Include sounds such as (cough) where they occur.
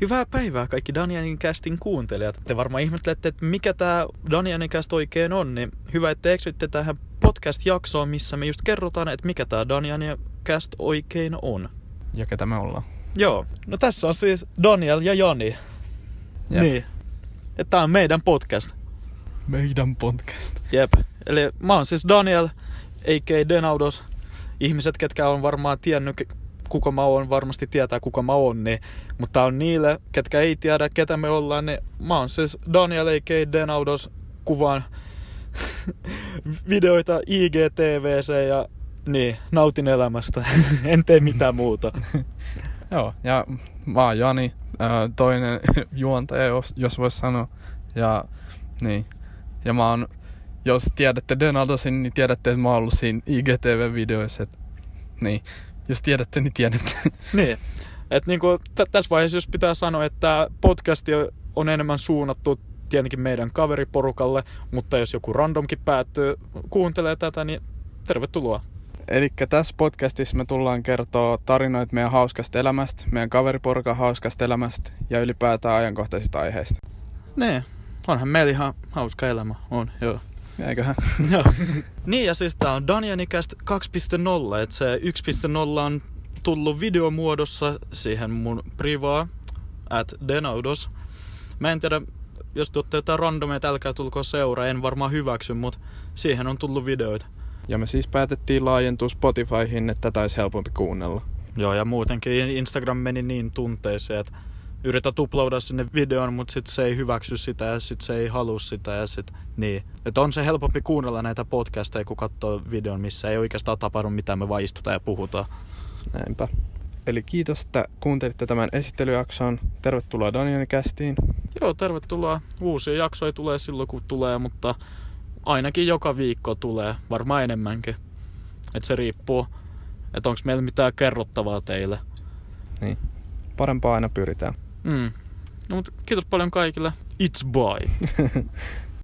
Hyvää päivää kaikki Danianin kästin kuuntelijat. Te varmaan ihmettelette, että mikä tämä Danianin käst oikein on, niin hyvä, että eksytte tähän podcast-jaksoon, missä me just kerrotaan, että mikä tämä Danianin käst oikein on. Ja ketä me ollaan. Joo, no tässä on siis Daniel ja Jani. Jep. Niin. Ja tää on meidän podcast. Meidän podcast. Jep. Eli mä oon siis Daniel, a.k.a. Denaudos. Ihmiset, ketkä on varmaan tiennyt, kuka mä oon, varmasti tietää kuka mä oon. Niin. Mutta on niille, ketkä ei tiedä, ketä me ollaan, niin mä oon siis Daniel, a.k.a. Denaudos. Kuvaan (laughs) videoita IGTVC ja niin, nautin elämästä. (laughs) en tee mitään muuta. (laughs) Joo, ja mä oon Jani, toinen juontaja, jos, jos vois sanoa. Ja niin. Ja mä oon, jos tiedätte Donaldosin, niin tiedätte, että mä oon ollut siinä IGTV-videoissa. Niin. Jos tiedätte, niin tiedätte. (laughs) Niin. Et niinku, t- tässä vaiheessa jos pitää sanoa, että podcasti on enemmän suunnattu tietenkin meidän kaveriporukalle, mutta jos joku randomkin päättyy kuuntelee tätä, niin tervetuloa. Eli tässä podcastissa me tullaan kertoa tarinoita meidän hauskasta elämästä, meidän kaveriporukan hauskasta elämästä ja ylipäätään ajankohtaisista aiheista. Niin, onhan meillä ihan hauska elämä, on, joo. Eiköhän? (laughs) Joo. (laughs) niin ja siis tää on Danianikäst 2.0, että se 1.0 on tullut videomuodossa siihen mun privaa, at Denaudos. Mä en tiedä, jos tuotte jotain randomia, että älkää tulko seuraa, en varmaan hyväksy, mutta siihen on tullut videoita. Ja me siis päätettiin laajentua Spotifyhin, että tätä olisi helpompi kuunnella. Joo, ja muutenkin Instagram meni niin tunteeseen, että yritä uploada sinne videon, mutta sit se ei hyväksy sitä ja sit se ei halua sitä ja sit niin. Että on se helpompi kuunnella näitä podcasteja, kun katsoo videon, missä ei oikeastaan tapahdu mitään, me vaan istutaan ja puhutaan. Näinpä. Eli kiitos, että kuuntelitte tämän esittelyjakson. Tervetuloa Danielin kästiin. Joo, tervetuloa. Uusia jaksoja tulee silloin, kun tulee, mutta ainakin joka viikko tulee, varmaan enemmänkin. Et se riippuu, että onko meillä mitään kerrottavaa teille. Niin. Parempaa aina pyritään. Mm. No, mutta kiitos paljon kaikille. It's bye. (laughs)